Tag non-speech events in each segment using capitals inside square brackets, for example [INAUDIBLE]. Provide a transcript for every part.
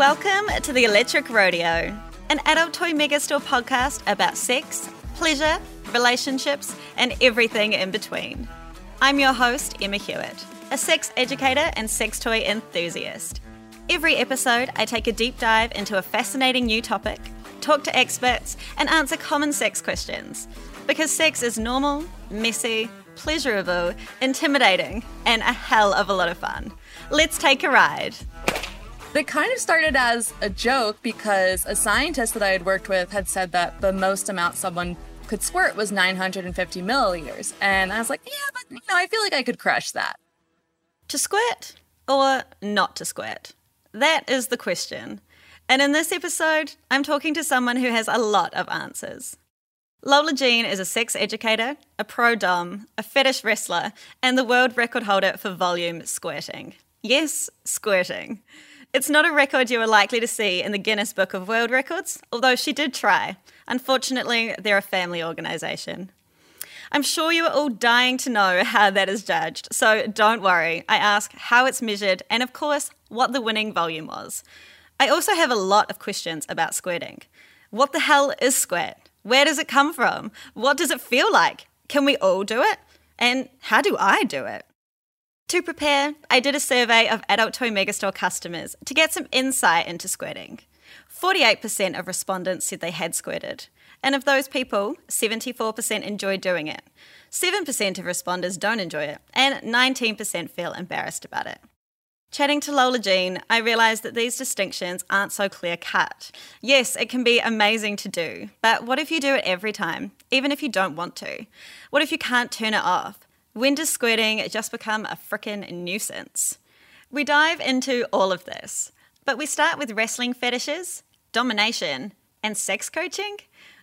Welcome to the Electric Rodeo, an adult toy megastore podcast about sex, pleasure, relationships, and everything in between. I'm your host, Emma Hewitt, a sex educator and sex toy enthusiast. Every episode, I take a deep dive into a fascinating new topic, talk to experts, and answer common sex questions. Because sex is normal, messy, pleasurable, intimidating, and a hell of a lot of fun. Let's take a ride. It kind of started as a joke because a scientist that I had worked with had said that the most amount someone could squirt was 950 milliliters. And I was like, yeah, but you know, I feel like I could crush that. To squirt or not to squirt? That is the question. And in this episode, I'm talking to someone who has a lot of answers. Lola Jean is a sex educator, a pro dom, a fetish wrestler, and the world record holder for volume squirting. Yes, squirting. It's not a record you are likely to see in the Guinness Book of World Records, although she did try. Unfortunately, they're a family organisation. I'm sure you are all dying to know [LAUGHS] how that is judged, so don't worry. I ask how it's measured and, of course, what the winning volume was. I also have a lot of questions about squirting. What the hell is squirt? Where does it come from? What does it feel like? Can we all do it? And how do I do it? To prepare, I did a survey of Adult Toy Megastore customers to get some insight into squirting. 48% of respondents said they had squirted, and of those people, 74% enjoy doing it. 7% of responders don't enjoy it, and 19% feel embarrassed about it. Chatting to Lola Jean, I realised that these distinctions aren't so clear cut. Yes, it can be amazing to do, but what if you do it every time, even if you don't want to? What if you can't turn it off? When does squirting just become a frickin' nuisance? We dive into all of this, but we start with wrestling fetishes, domination, and sex coaching.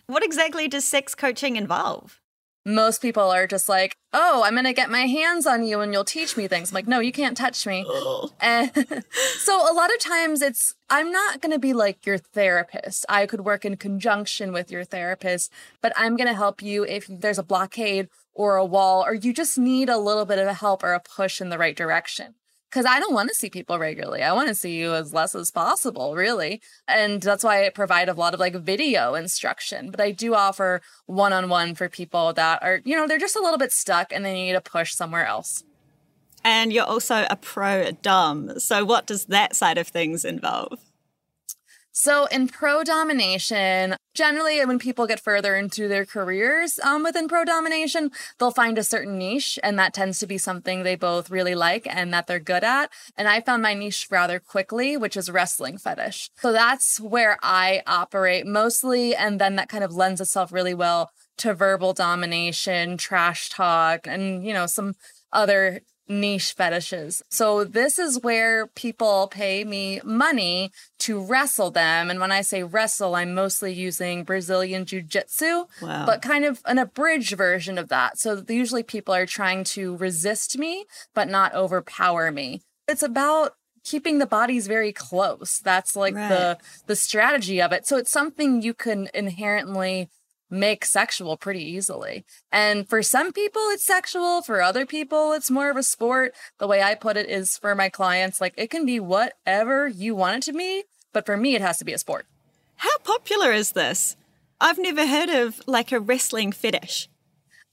What exactly does sex coaching involve? Most people are just like, oh, I'm going to get my hands on you and you'll teach me things. I'm like, no, you can't touch me. [GASPS] And [LAUGHS] so a lot of times it's, I'm not going to be like your therapist. I could work in conjunction with your therapist, but I'm going to help you if there's a blockade or a wall, or you just need a little bit of a help or a push in the right direction. Because I don't want to see people regularly. I want to see you as less as possible, really. And that's why I provide a lot of like video instruction. But I do offer one on one for people that are, you know, they're just a little bit stuck and they need a push somewhere else. And you're also a pro Dom. So, what does that side of things involve? So, in pro domination, generally, when people get further into their careers um, within pro domination, they'll find a certain niche, and that tends to be something they both really like and that they're good at. And I found my niche rather quickly, which is wrestling fetish. So, that's where I operate mostly, and then that kind of lends itself really well to verbal domination, trash talk, and, you know, some other niche fetishes. So this is where people pay me money to wrestle them. And when I say wrestle, I'm mostly using Brazilian jiu-jitsu, wow. but kind of an abridged version of that. So usually people are trying to resist me, but not overpower me. It's about keeping the bodies very close. That's like right. the the strategy of it. So it's something you can inherently make sexual pretty easily. And for some people, it's sexual. For other people, it's more of a sport. The way I put it is for my clients, like it can be whatever you want it to be. But for me, it has to be a sport. How popular is this? I've never heard of like a wrestling fetish.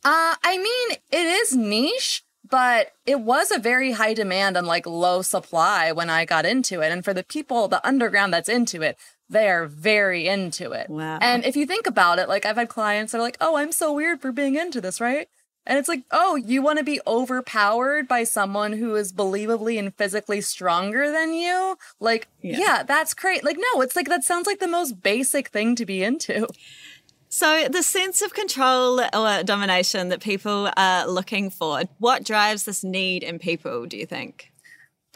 Uh, I mean, it is niche, but it was a very high demand and like low supply when I got into it. And for the people, the underground that's into it, they are very into it. Wow. And if you think about it, like I've had clients that are like, oh, I'm so weird for being into this, right? And it's like, oh, you want to be overpowered by someone who is believably and physically stronger than you? Like, yeah, yeah that's great. Like, no, it's like that sounds like the most basic thing to be into. So, the sense of control or domination that people are looking for, what drives this need in people, do you think?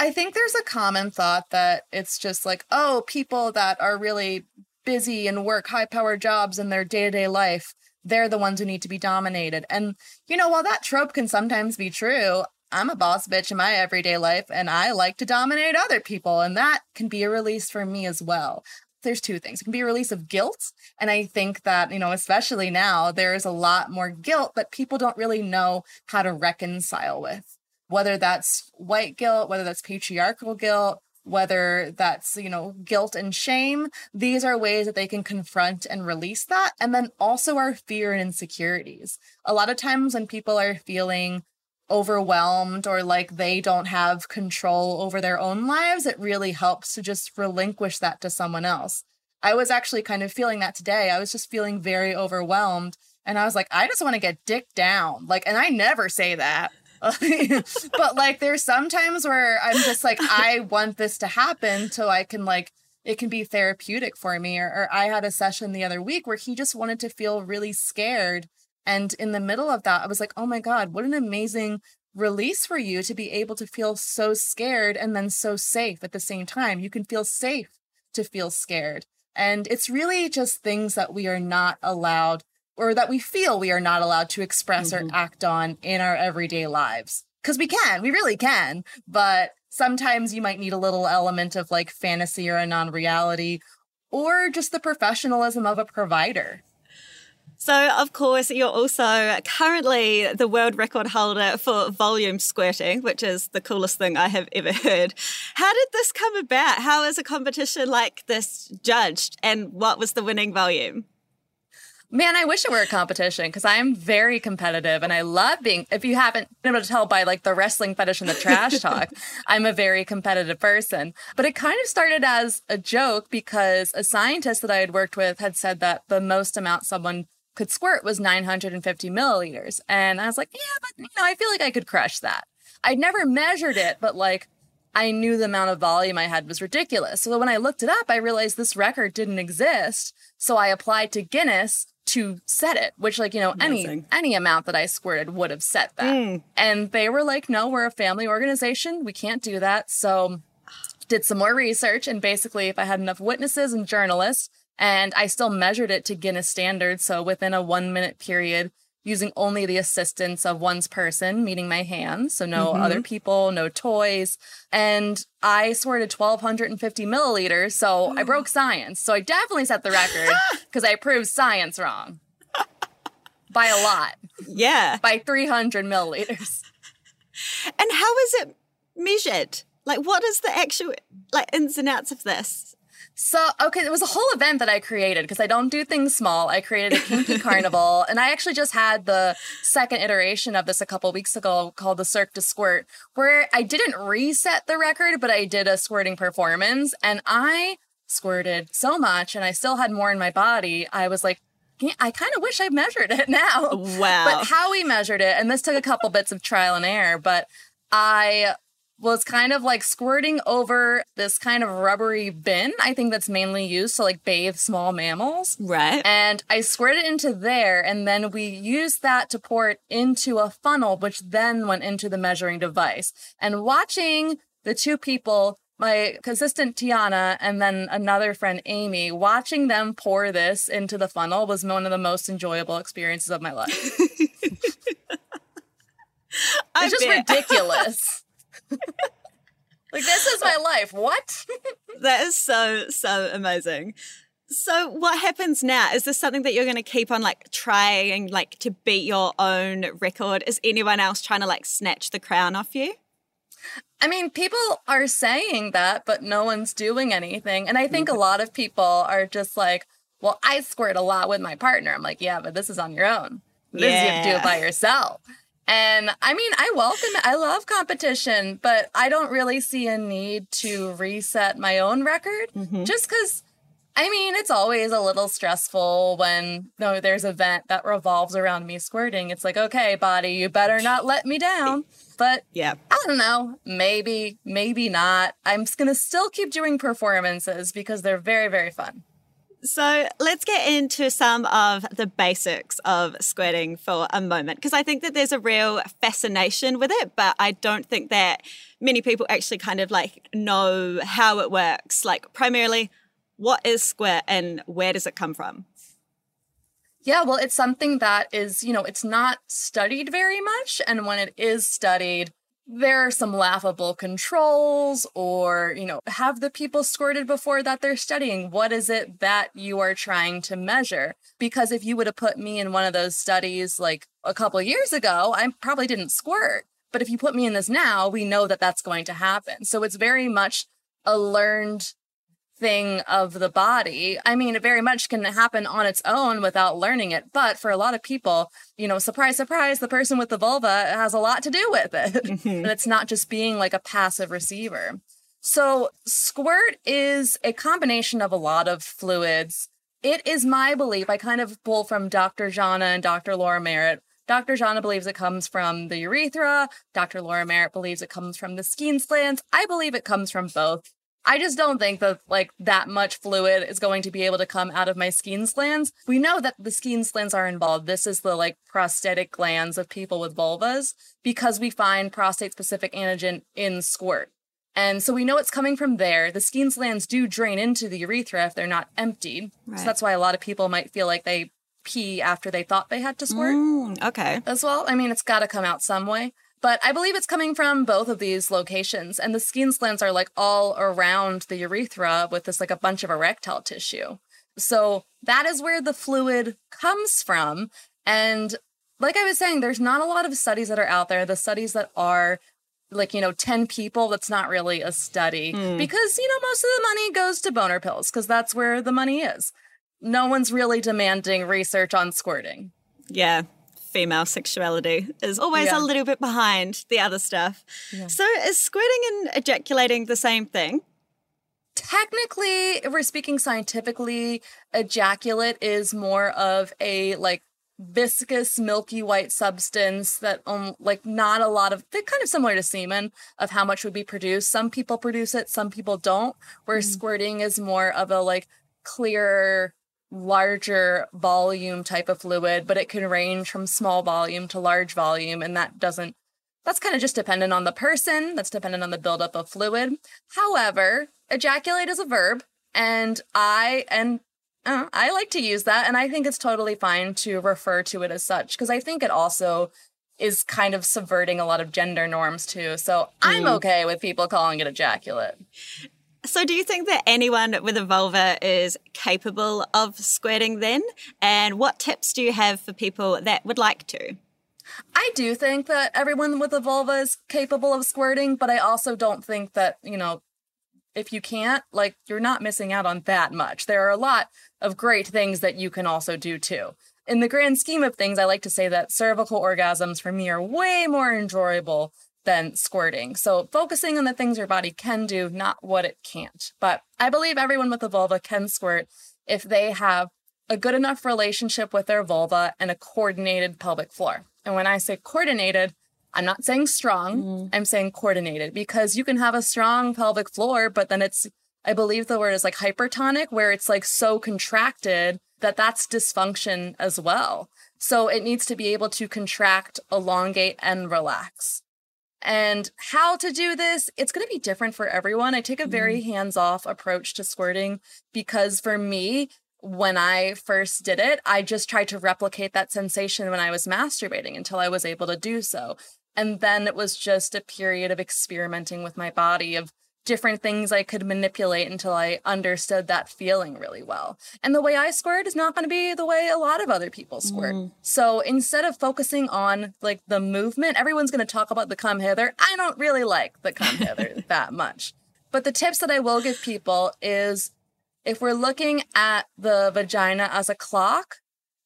I think there's a common thought that it's just like, oh, people that are really busy and work high power jobs in their day to day life, they're the ones who need to be dominated. And, you know, while that trope can sometimes be true, I'm a boss bitch in my everyday life and I like to dominate other people. And that can be a release for me as well. There's two things. It can be a release of guilt. And I think that, you know, especially now, there is a lot more guilt that people don't really know how to reconcile with whether that's white guilt, whether that's patriarchal guilt, whether that's, you know, guilt and shame. These are ways that they can confront and release that. And then also our fear and insecurities. A lot of times when people are feeling overwhelmed or like they don't have control over their own lives, it really helps to just relinquish that to someone else. I was actually kind of feeling that today. I was just feeling very overwhelmed. And I was like, I just want to get dick down. Like, and I never say that. [LAUGHS] but like, there's sometimes where I'm just like, I want this to happen so I can like, it can be therapeutic for me. Or, or I had a session the other week where he just wanted to feel really scared. And in the middle of that, I was like, oh my God, what an amazing release for you to be able to feel so scared and then so safe at the same time. You can feel safe to feel scared. And it's really just things that we are not allowed or that we feel we are not allowed to express mm-hmm. or act on in our everyday lives. Because we can, we really can. But sometimes you might need a little element of like fantasy or a non reality or just the professionalism of a provider. So, of course, you're also currently the world record holder for volume squirting, which is the coolest thing I have ever heard. How did this come about? How is a competition like this judged? And what was the winning volume? Man, I wish it were a competition because I'm very competitive and I love being. If you haven't been able to tell by like the wrestling fetish and the trash [LAUGHS] talk, I'm a very competitive person. But it kind of started as a joke because a scientist that I had worked with had said that the most amount someone could squirt was 950 milliliters. And I was like, yeah, but you know, I feel like I could crush that. I'd never measured it, but like I knew the amount of volume I had was ridiculous. So when I looked it up, I realized this record didn't exist. So I applied to Guinness to set it, which like, you know, Amazing. any any amount that I squirted would have set that. Mm. And they were like, "No, we're a family organization. We can't do that." So did some more research and basically if I had enough witnesses and journalists and I still measured it to Guinness standards, so within a 1 minute period using only the assistance of one's person, meaning my hands. So no mm-hmm. other people, no toys. And I squirted 1,250 milliliters. So I broke science. So I definitely set the record [GASPS] because I proved science wrong by a lot. Yeah. By 300 milliliters. And how is it measured? Like, what is the actual like ins and outs of this? So, okay, it was a whole event that I created because I don't do things small. I created a kinky [LAUGHS] carnival, and I actually just had the second iteration of this a couple weeks ago called the Cirque du Squirt, where I didn't reset the record, but I did a squirting performance, and I squirted so much, and I still had more in my body. I was like, I kind of wish I measured it [LAUGHS] now. Wow. But how we measured it, and this took a couple bits of trial and error, but I was kind of like squirting over this kind of rubbery bin. I think that's mainly used to like bathe small mammals. Right. And I squirted into there, and then we used that to pour it into a funnel, which then went into the measuring device. And watching the two people my assistant Tiana and then another friend Amy, watching them pour this into the funnel was one of the most enjoyable experiences of my life. [LAUGHS] it's just bet. ridiculous. [LAUGHS] [LAUGHS] like this is my life. What? [LAUGHS] that is so so amazing. So what happens now? Is this something that you're going to keep on like trying like to beat your own record? Is anyone else trying to like snatch the crown off you? I mean, people are saying that, but no one's doing anything. And I think a mm-hmm. lot of people are just like, well, I squirt a lot with my partner. I'm like, yeah, but this is on your own. This yeah. you have to do it by yourself. And I mean, I welcome it. I love competition, but I don't really see a need to reset my own record mm-hmm. just because. I mean, it's always a little stressful when know, there's an event that revolves around me squirting. It's like, okay, body, you better not let me down. But yeah, I don't know. Maybe, maybe not. I'm just gonna still keep doing performances because they're very, very fun. So let's get into some of the basics of squirting for a moment, because I think that there's a real fascination with it, but I don't think that many people actually kind of like know how it works. Like, primarily, what is squirt and where does it come from? Yeah, well, it's something that is, you know, it's not studied very much. And when it is studied, there are some laughable controls or you know have the people squirted before that they're studying. What is it that you are trying to measure? Because if you would have put me in one of those studies like a couple years ago i probably didn't squirt. But if you put me in this now we know that that's going to happen. So it's very much a learned thing of the body. I mean, it very much can happen on its own without learning it. But for a lot of people, you know, surprise, surprise, the person with the vulva has a lot to do with it. [LAUGHS] Mm-hmm. and it's not just being like a passive receiver. So, squirt is a combination of a lot of fluids. It is my belief, I kind of pull from Dr. Jana and Dr. Laura Merritt. Dr. Jana believes it comes from the urethra. Dr. Laura Merritt believes it comes from the Skene's glands. I believe it comes from both. I just don't think that like that much fluid is going to be able to come out of my Skene's glands. We know that the Skene's glands are involved. This is the like prostatic glands of people with vulvas because we find prostate specific antigen in squirt. And so we know it's coming from there. The Skene's glands do drain into the urethra if they're not emptied. Right. So that's why a lot of people might feel like they pee after they thought they had to squirt. Mm, okay. As well. I mean, it's got to come out some way. But I believe it's coming from both of these locations. And the Skene glands are like all around the urethra with this like a bunch of erectile tissue. So that is where the fluid comes from. And like I was saying, there's not a lot of studies that are out there. The studies that are like, you know, 10 people, that's not really a study mm. because, you know, most of the money goes to boner pills because that's where the money is. No one's really demanding research on squirting. Yeah female sexuality is always yeah. a little bit behind the other stuff. Yeah. So is squirting and ejaculating the same thing? Technically, if we're speaking scientifically, ejaculate is more of a like viscous milky white substance that um like not a lot of they're kind of similar to semen of how much would be produced some people produce it some people don't where mm. squirting is more of a like clear larger volume type of fluid, but it can range from small volume to large volume. And that doesn't, that's kind of just dependent on the person, that's dependent on the buildup of fluid. However, ejaculate is a verb, and I, and uh, I like to use that, and I think it's totally fine to refer to it as such, because I think it also is kind of subverting a lot of gender norms too. So I'm okay with people calling it ejaculate. So, do you think that anyone with a vulva is capable of squirting then? And what tips do you have for people that would like to? I do think that everyone with a vulva is capable of squirting, but I also don't think that, you know, if you can't, like, you're not missing out on that much. There are a lot of great things that you can also do too. In the grand scheme of things, I like to say that cervical orgasms for me are way more enjoyable than squirting. So focusing on the things your body can do, not what it can't. But I believe everyone with a vulva can squirt if they have a good enough relationship with their vulva and a coordinated pelvic floor. And when I say coordinated, I'm not saying strong, mm. I'm saying coordinated because you can have a strong pelvic floor, but then it's, I believe the word is like hypertonic, where it's like so contracted that that's dysfunction as well. So it needs to be able to contract, elongate, and relax. And how to do this, it's going to be different for everyone. I take a very mm-hmm. hands off approach to squirting because for me, when I first did it, I just tried to replicate that sensation when I was masturbating until I was able to do so. And then it was just a period of experimenting with my body, of different things I could manipulate until I understood that feeling really well. And the way I squirt is not going to be the way a lot of other people squirt. Mm. So instead of focusing on like the movement, everyone's going to talk about the come hither. I don't really like the come hither [LAUGHS] that much. But the tips that I will give people is if we're looking at the vagina as a clock,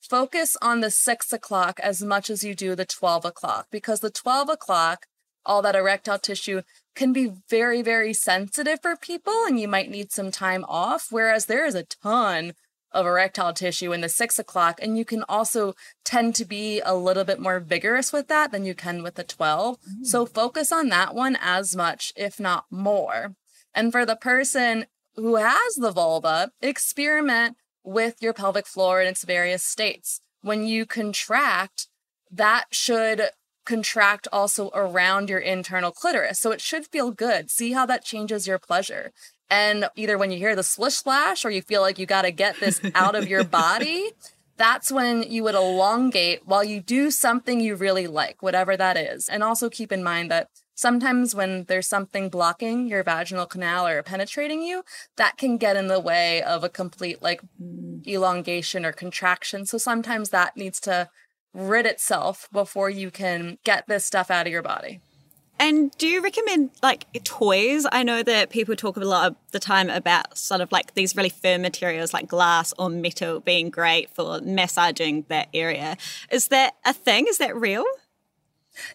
focus on the six o'clock as much as you do the 12 o'clock because the 12 o'clock, all that erectile tissue can be very, very sensitive for people and you might need some time off. Whereas there is a ton of erectile tissue in the six o'clock, and you can also tend to be a little bit more vigorous with that than you can with the 12. Mm. So focus on that one as much, if not more. And for the person who has the vulva, experiment with your pelvic floor in its various states. When you contract, that should contract also around your internal clitoris. So it should feel good. See how that changes your pleasure. And either when you hear the splish splash or you feel like you got to get this [LAUGHS] out of your body, that's when you would elongate while you do something you really like, whatever that is. And also keep in mind that sometimes when there's something blocking your vaginal canal or penetrating you, that can get in the way of a complete like mm. elongation or contraction. So sometimes that needs to rid itself before you can get this stuff out of your body. And do you recommend like toys? I know that people talk a lot of the time about sort of like these really firm materials like glass or metal being great for massaging that area. Is that a thing? Is that real?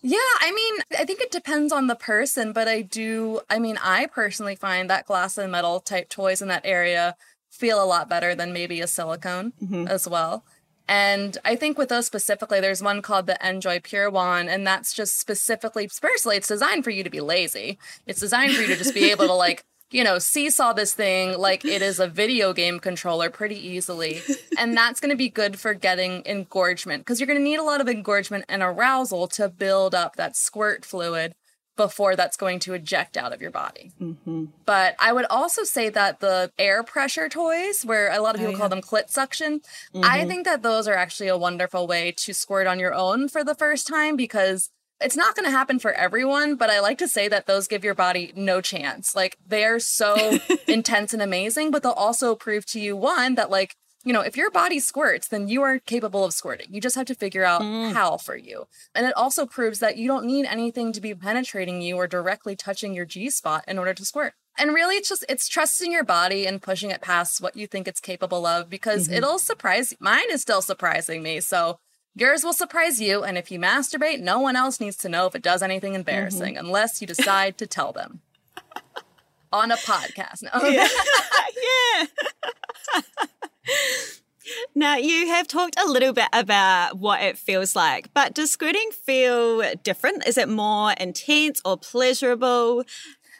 Yeah, I mean, I think it depends on the person, but I do, I mean, I personally find that glass and metal type toys in that area feel a lot better than maybe a silicone mm-hmm. as well. And I think with those specifically, there's one called the njoy Pure Wand, and that's just specifically, personally, it's designed for you to be lazy. It's designed for you to just be able to [LAUGHS] like you know, seesaw this thing like it is a video game controller pretty easily. And that's going to be good for getting engorgement because you're going to need a lot of engorgement and arousal to build up that squirt fluid before that's going to eject out of your body. Mm-hmm. But I would also say that the air pressure toys, where a lot of people oh, yeah. call them clit suction, mm-hmm. I think that those are actually a wonderful way to squirt on your own for the first time because it's not going to happen for everyone, but I like to say that those give your body no chance. Like they're so [LAUGHS] intense and amazing, but they'll also prove to you one that like, you know, if your body squirts, then you are capable of squirting. You just have to figure out mm. how for you. And it also proves that you don't need anything to be penetrating you or directly touching your G spot in order to squirt. And really it's just it's trusting your body and pushing it past what you think it's capable of because mm-hmm. it'll surprise mine is still surprising me. So Yours will surprise you, and if you masturbate, no one else needs to know if it does anything embarrassing mm-hmm. unless you decide to tell them on a podcast. No. Yeah. [LAUGHS] [LAUGHS] yeah. [LAUGHS] [LAUGHS] now, you have talked a little bit about what it feels like, but does squirting feel different? Is it more intense or pleasurable?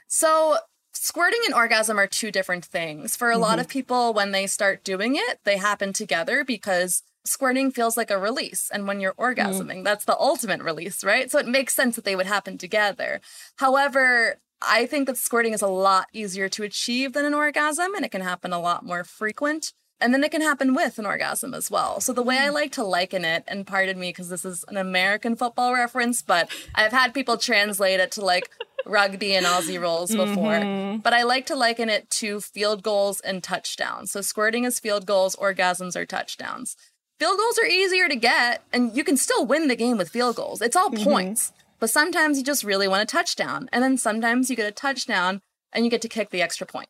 So, squirting and orgasm are two different things. For a mm-hmm. lot of people, when they start doing it, they happen together because squirting feels like a release. And when you're mm-hmm. orgasming, mm. that's the ultimate release, right? So it makes sense that they would happen together. However, I think that squirting is a lot easier to achieve than an orgasm, and it can happen a lot more frequent. And then it can happen with an orgasm as well. So the way I like to liken it, and pardon me because this is an American football reference, but I've had people translate it to like [LAUGHS] rugby and Aussie rules before. Mm-hmm. But I like to liken it to field goals and touchdowns. So squirting is field goals, orgasms are touchdowns field goals are easier to get and you can still win the game with field goals. It's all mm-hmm. points. But sometimes you just really want a touchdown. And then sometimes you get a touchdown and you get to kick the extra point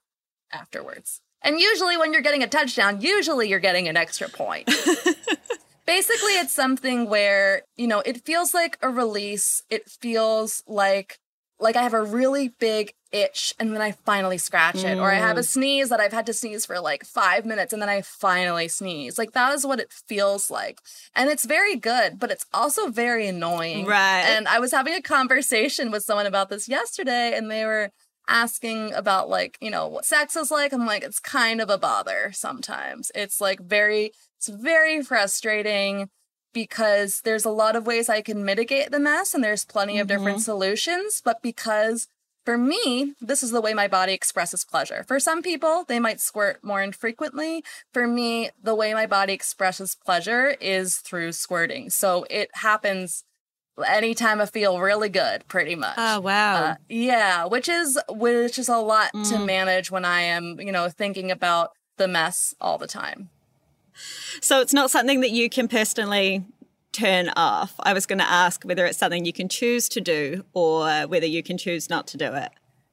afterwards. And usually when you're getting a touchdown, usually you're getting an extra point. [LAUGHS] Basically, it's something where, you know, it feels like a release. It feels like like I have a really big itch and then I finally scratch it. Mm. Or I have a mm. sneeze that I've had to sneeze for like five minutes and then I finally sneeze. Like that is what it feels like. And it's very good, but it's also very annoying. Right. And I was having a conversation with someone about this yesterday and they were asking about like, you know, what sex is like. I'm like, it's kind of a bother sometimes. It's like very, it's very frustrating because there's a lot of ways I can mitigate the mess and there's plenty mm-hmm. of different mm-hmm. solutions. But because for me, this is the way my body expresses pleasure. For some people, they might squirt more infrequently. For me, the way my body expresses pleasure is through squirting. So it happens anytime I feel really good, pretty much. Oh wow. Uh, yeah, which is which is a lot mm. to manage when I am, you know, thinking about the mess all the time. So it's not something that you can personally turn off. I was going to ask whether it's something you can choose to do or whether you can choose not to do it.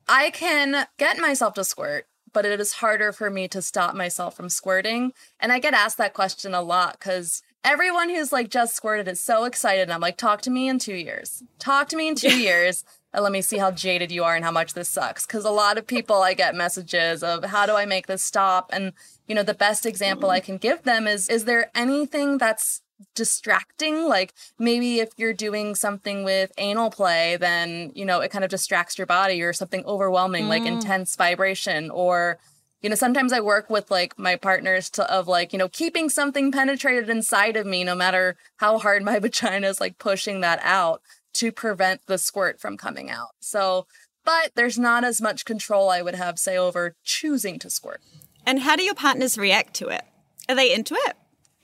I can get myself to squirt, but it is harder for me to stop myself from squirting. And I get asked that question a lot because everyone who's like just squirted is so excited. I'm like, talk to me in two years. Talk to me in two years. And let me see how jaded you are and how much this sucks. Because a lot of people, I get messages of how do I make this stop? And you know, the best example I mm-hmm. can give them is is there anything that's distracting like maybe if you're doing something with anal play then you know it kind of distracts your body or something overwhelming mm. like intense vibration or you know sometimes i work with like my partners to of like you know keeping something penetrated inside of me no matter how hard my [LAUGHS] vagina is like pushing that out to prevent the squirt from coming out so but there's not as much control i would have say over choosing to squirt and how do your partners react to it? Are they into it?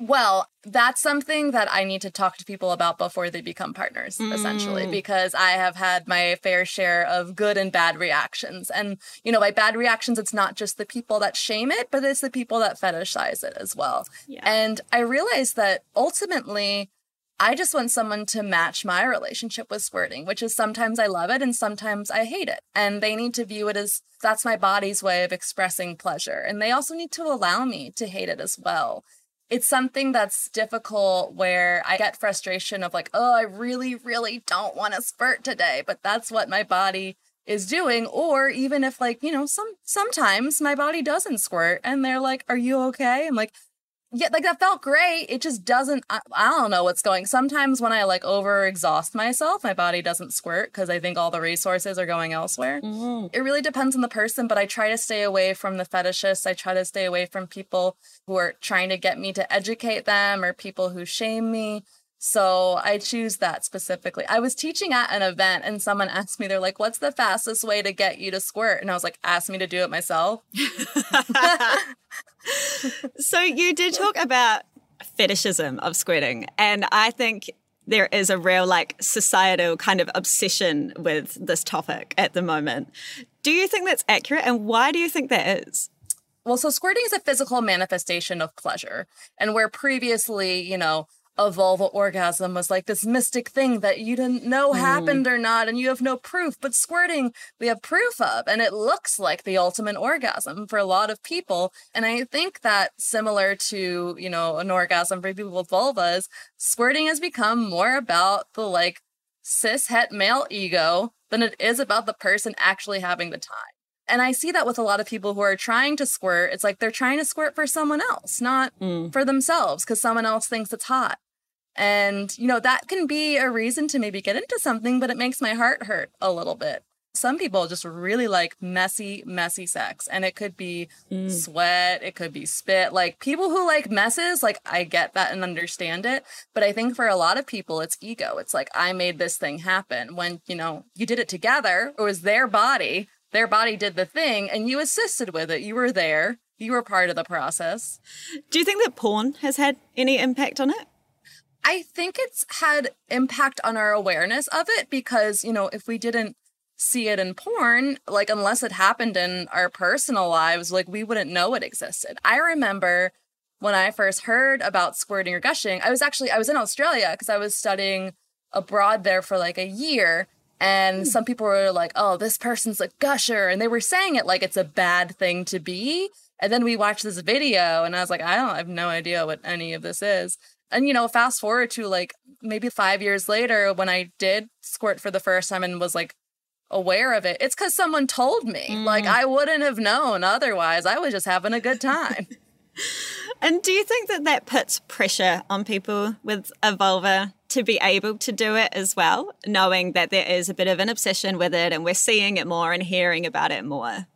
Well, that's something that I need to talk to people about before they become partners, mm. essentially, because I have had my fair share of good and bad reactions. And, you know, by bad reactions, it's not just the people that shame it, but it's the people that fetishize it as well. Yeah. And I realized that ultimately, I just want someone to match my relationship with squirting, which is sometimes I love it and sometimes I hate it. And they need to view it as that's my body's way of expressing pleasure. And they also need to allow me to hate it as well. It's something that's difficult where I get frustration of like, oh, I really, really don't want to squirt today, but that's what my body is doing. Or even if like you know some sometimes my body doesn't squirt and they're like are you okay? I'm like yeah, like that felt great. It just doesn't. I, I, don't know what's going. Sometimes when I like over exhaust myself, my body doesn't squirt because I think all the resources are going elsewhere. Mm-hmm. It really depends on the person, but I try to stay away from the fetishists. I try to stay away from people who are trying to get me to educate them or people who shame me. So I choose that specifically. I was teaching at an event and someone [LAUGHS] asked me, they're like, what's the fastest way to get you to squirt? And I was like, ask me to do it myself. [LAUGHS] so you did talk about fetishism of squirting. And I think there is a real like societal kind of obsession with this topic at the moment. Do you think that's accurate? And why do you think that is? Well, so squirting is a physical manifestation of pleasure. And where previously, you know, a vulva orgasm was like this mystic thing that you didn't know mm. happened or not, and you have no proof. But squirting, we have proof of, and it looks like the ultimate orgasm for a lot of people. And I think that similar to, you know, an orgasm for people with vulvas, squirting has become more about the like cis het male ego than it is about the person actually having the time. And I see that with a lot of people who are trying to squirt. It's like they're trying to squirt for someone else, not mm. for themselves, because someone else thinks it's hot. And, you know, that can be a reason to maybe get into something, but it makes my heart hurt a little bit. Some people just really like messy, messy sex. And it could be mm. sweat, it could be spit. Like people who like messes, like I get that and understand it. But I think for a lot of people, it's ego. It's like, I made this thing happen when, you know, you did it together. It was their body their body did the thing and you assisted with it. You were there. You were part of the process. Do you think that porn has had any impact on it? I think it's had impact on our awareness of it because, you know, if we didn't see it in porn, like unless it happened in our personal lives, like we wouldn't know it existed. I remember when I first heard about squirting or gushing, I was actually I was in Australia because I was studying abroad there for like a year and hmm. some people were like, oh, this person's a gusher. And they were saying it like it's a bad thing to be. And then we watched this video and I was like, I don't I have no idea what any of this is. And you know, fast forward to like maybe five years later when I did squirt for the first time and was like aware of it, it's because someone told me. Mm. Like I wouldn't have known otherwise. I was just having a good time. [LAUGHS] and do you think that that puts pressure on people with a vulva to be able to do it as well, knowing that there is a bit of an obsession with it and we're seeing it more and hearing about it more.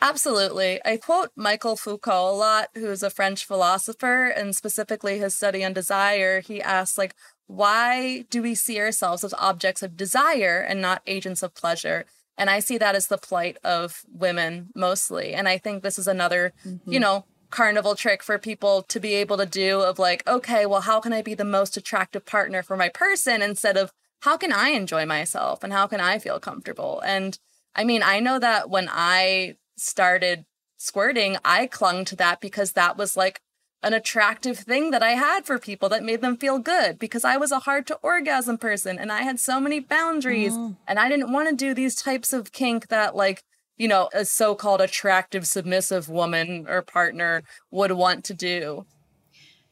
Absolutely. I quote Michael Foucault a lot, who's a French philosopher, and specifically his study on desire. He asks, like, why do we see ourselves as objects of desire and not agents of pleasure? And I see that as the plight of women mostly. And I think this is another, mm-hmm. you know, carnival trick for people to be able to do of like, okay, well, how can I be the most attractive partner for my person instead of how can I enjoy myself and how can I feel comfortable? And I mean, I know that when I started squirting, I clung to that because that was like an attractive thing that I had for people that made them feel good because I was a hard to orgasm person and I had so many boundaries mm. and I didn't want to do these types of kink that like you know, a so called attractive, submissive woman or partner would want to do.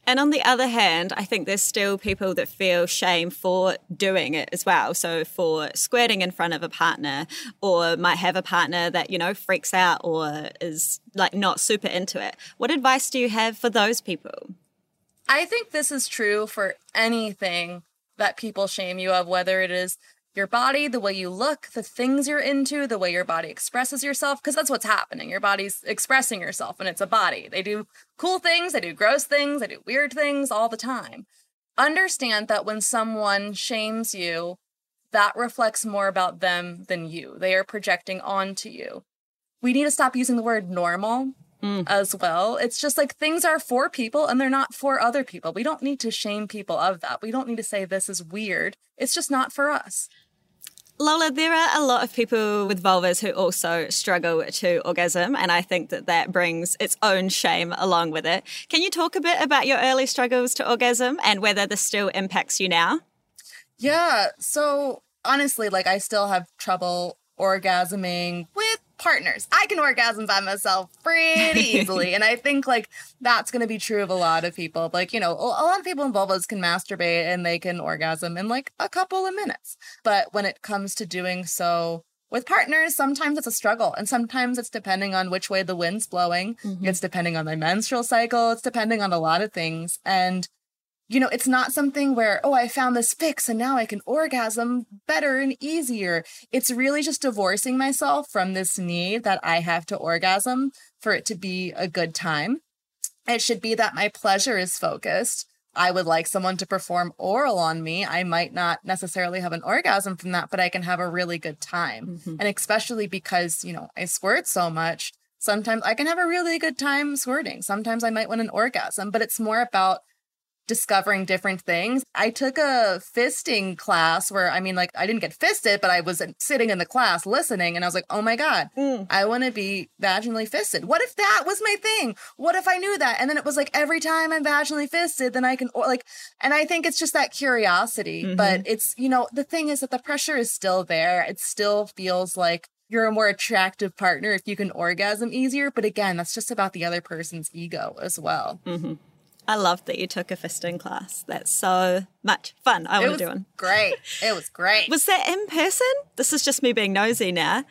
And on the other hand, I think there's still people that feel shame for doing it as well. So for squirting in front of a partner or might have a partner that, you know, freaks out or is like not super into it. What advice do you have for those people? I think this is true for anything that people shame you of, whether it is your body, the way you look, the things you're into, the way your body expresses yourself, because that's what's happening. Your body's expressing yourself and it's a body. They do cool things, they do gross things, they do weird things all the time. Understand that when someone shames you, that reflects more about them than you. They are projecting onto you. We need to stop using the word normal mm. as well. It's just like things are for people and they're not for other people. We don't need to shame people of that. We don't need to say this is weird. It's just not for us. Lola, there are a lot of people with vulvas who also struggle to orgasm, and I think that that brings its own shame along with it. Can you talk a bit about your early struggles to orgasm and whether this still impacts you now? Yeah, so honestly, like I still have trouble orgasming partners. I can orgasm by myself pretty [LAUGHS] easily. and I think like that's going to be true of a lot of people. Like, you know, a lot of people in vulvas can masturbate and they can orgasm in like a couple of minutes. But when it comes to doing so with partners, sometimes it's a struggle. And sometimes it's depending on which way the wind's blowing. Mm-hmm. It's depending on my menstrual cycle. It's depending on a lot of things. And you know, it's not something where, oh, I found this fix and now I can orgasm better and easier. It's really just divorcing myself from this need that I have to orgasm for it to be a good time. It should be that my pleasure is focused. I would like someone to perform oral on me. I might not necessarily have an orgasm from that, but I can have a really good time. Mm-hmm. And especially because, you know, I squirt so much, sometimes I can have a really good time squirting. Sometimes I might want an orgasm, but it's more about discovering different things. I took a fisting class where, I mean, like, I didn't get fisted, but I was sitting in the class listening and I was like, oh my God, mm. I want to be vaginally fisted. What if that was my thing? What if I knew that? And then it was like, every time I'm vaginally fisted, then I can, or like, and I think it's just that curiosity. Mm-hmm. But it's, you know, the thing is that the pressure is still there. It still feels like, you're a more attractive partner if you can orgasm easier. But again, that's just about the other person's ego as well. Mm-hmm. I love that you took a fisting class. That's so much fun. I want to do one. Great. It was great. was that in person? This is just me being nosy now.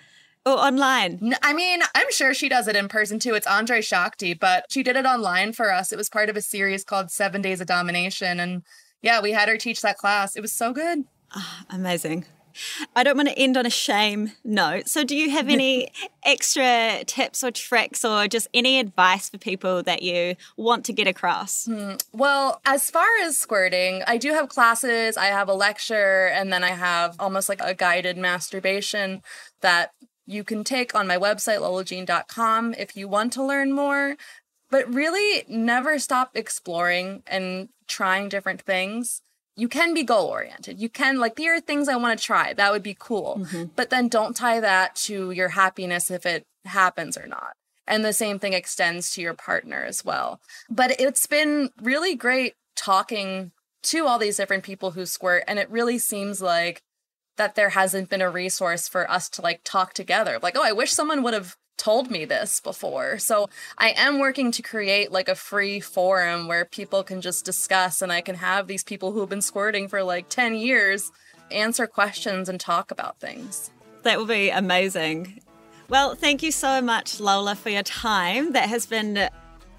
Or online? No, I mean, I'm sure she does it in person too. It's Andre Shakti, but she did it online for us. It was part of a series called Seven Days of Domination. And yeah, we had her teach that class. It was so good. Oh, amazing. I don't want to end on a shame note. So, do you have any extra tips or tricks or just any advice for people that you want to get across? Hmm. Well, as far as squirting, I do have classes, I have a lecture, and then I have almost like a guided masturbation that you can take on my website, lolajean.com, if you want to learn more. But really, never stop exploring and trying different things you can be goal oriented. You can like here are things I want to try. That would be cool. Mm-hmm. But then don't tie that to your happiness if it happens or not. And the same thing extends to your partner as well. But it's been really great talking to all these different people who squirt and it really seems like that there hasn't been a resource for us to like talk together. Like, oh, I wish someone would have told me this before. So I am working to create like a free forum where people can just discuss and I can have these people who have been squirting for like 10 years answer questions and talk about things. That will be amazing. Well, thank you so much, Lola, for your time. That has been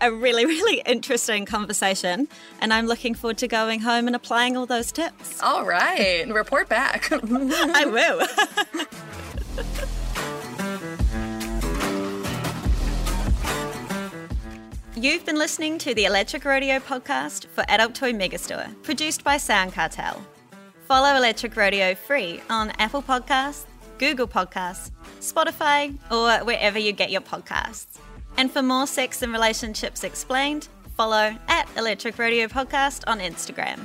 a really, [LAUGHS] really interesting conversation. And I'm looking forward to going home and applying all those tips. All right. Report back. [LAUGHS] I will. [LAUGHS] You've been listening to the Electric Rodeo podcast for Adult Toy Megastore, produced by Sound Cartel. Follow Electric Rodeo free on Apple Podcasts, Google Podcasts, Spotify, or wherever you get your podcasts. And for more sex and relationships explained, follow at Electric Rodeo Podcast on Instagram.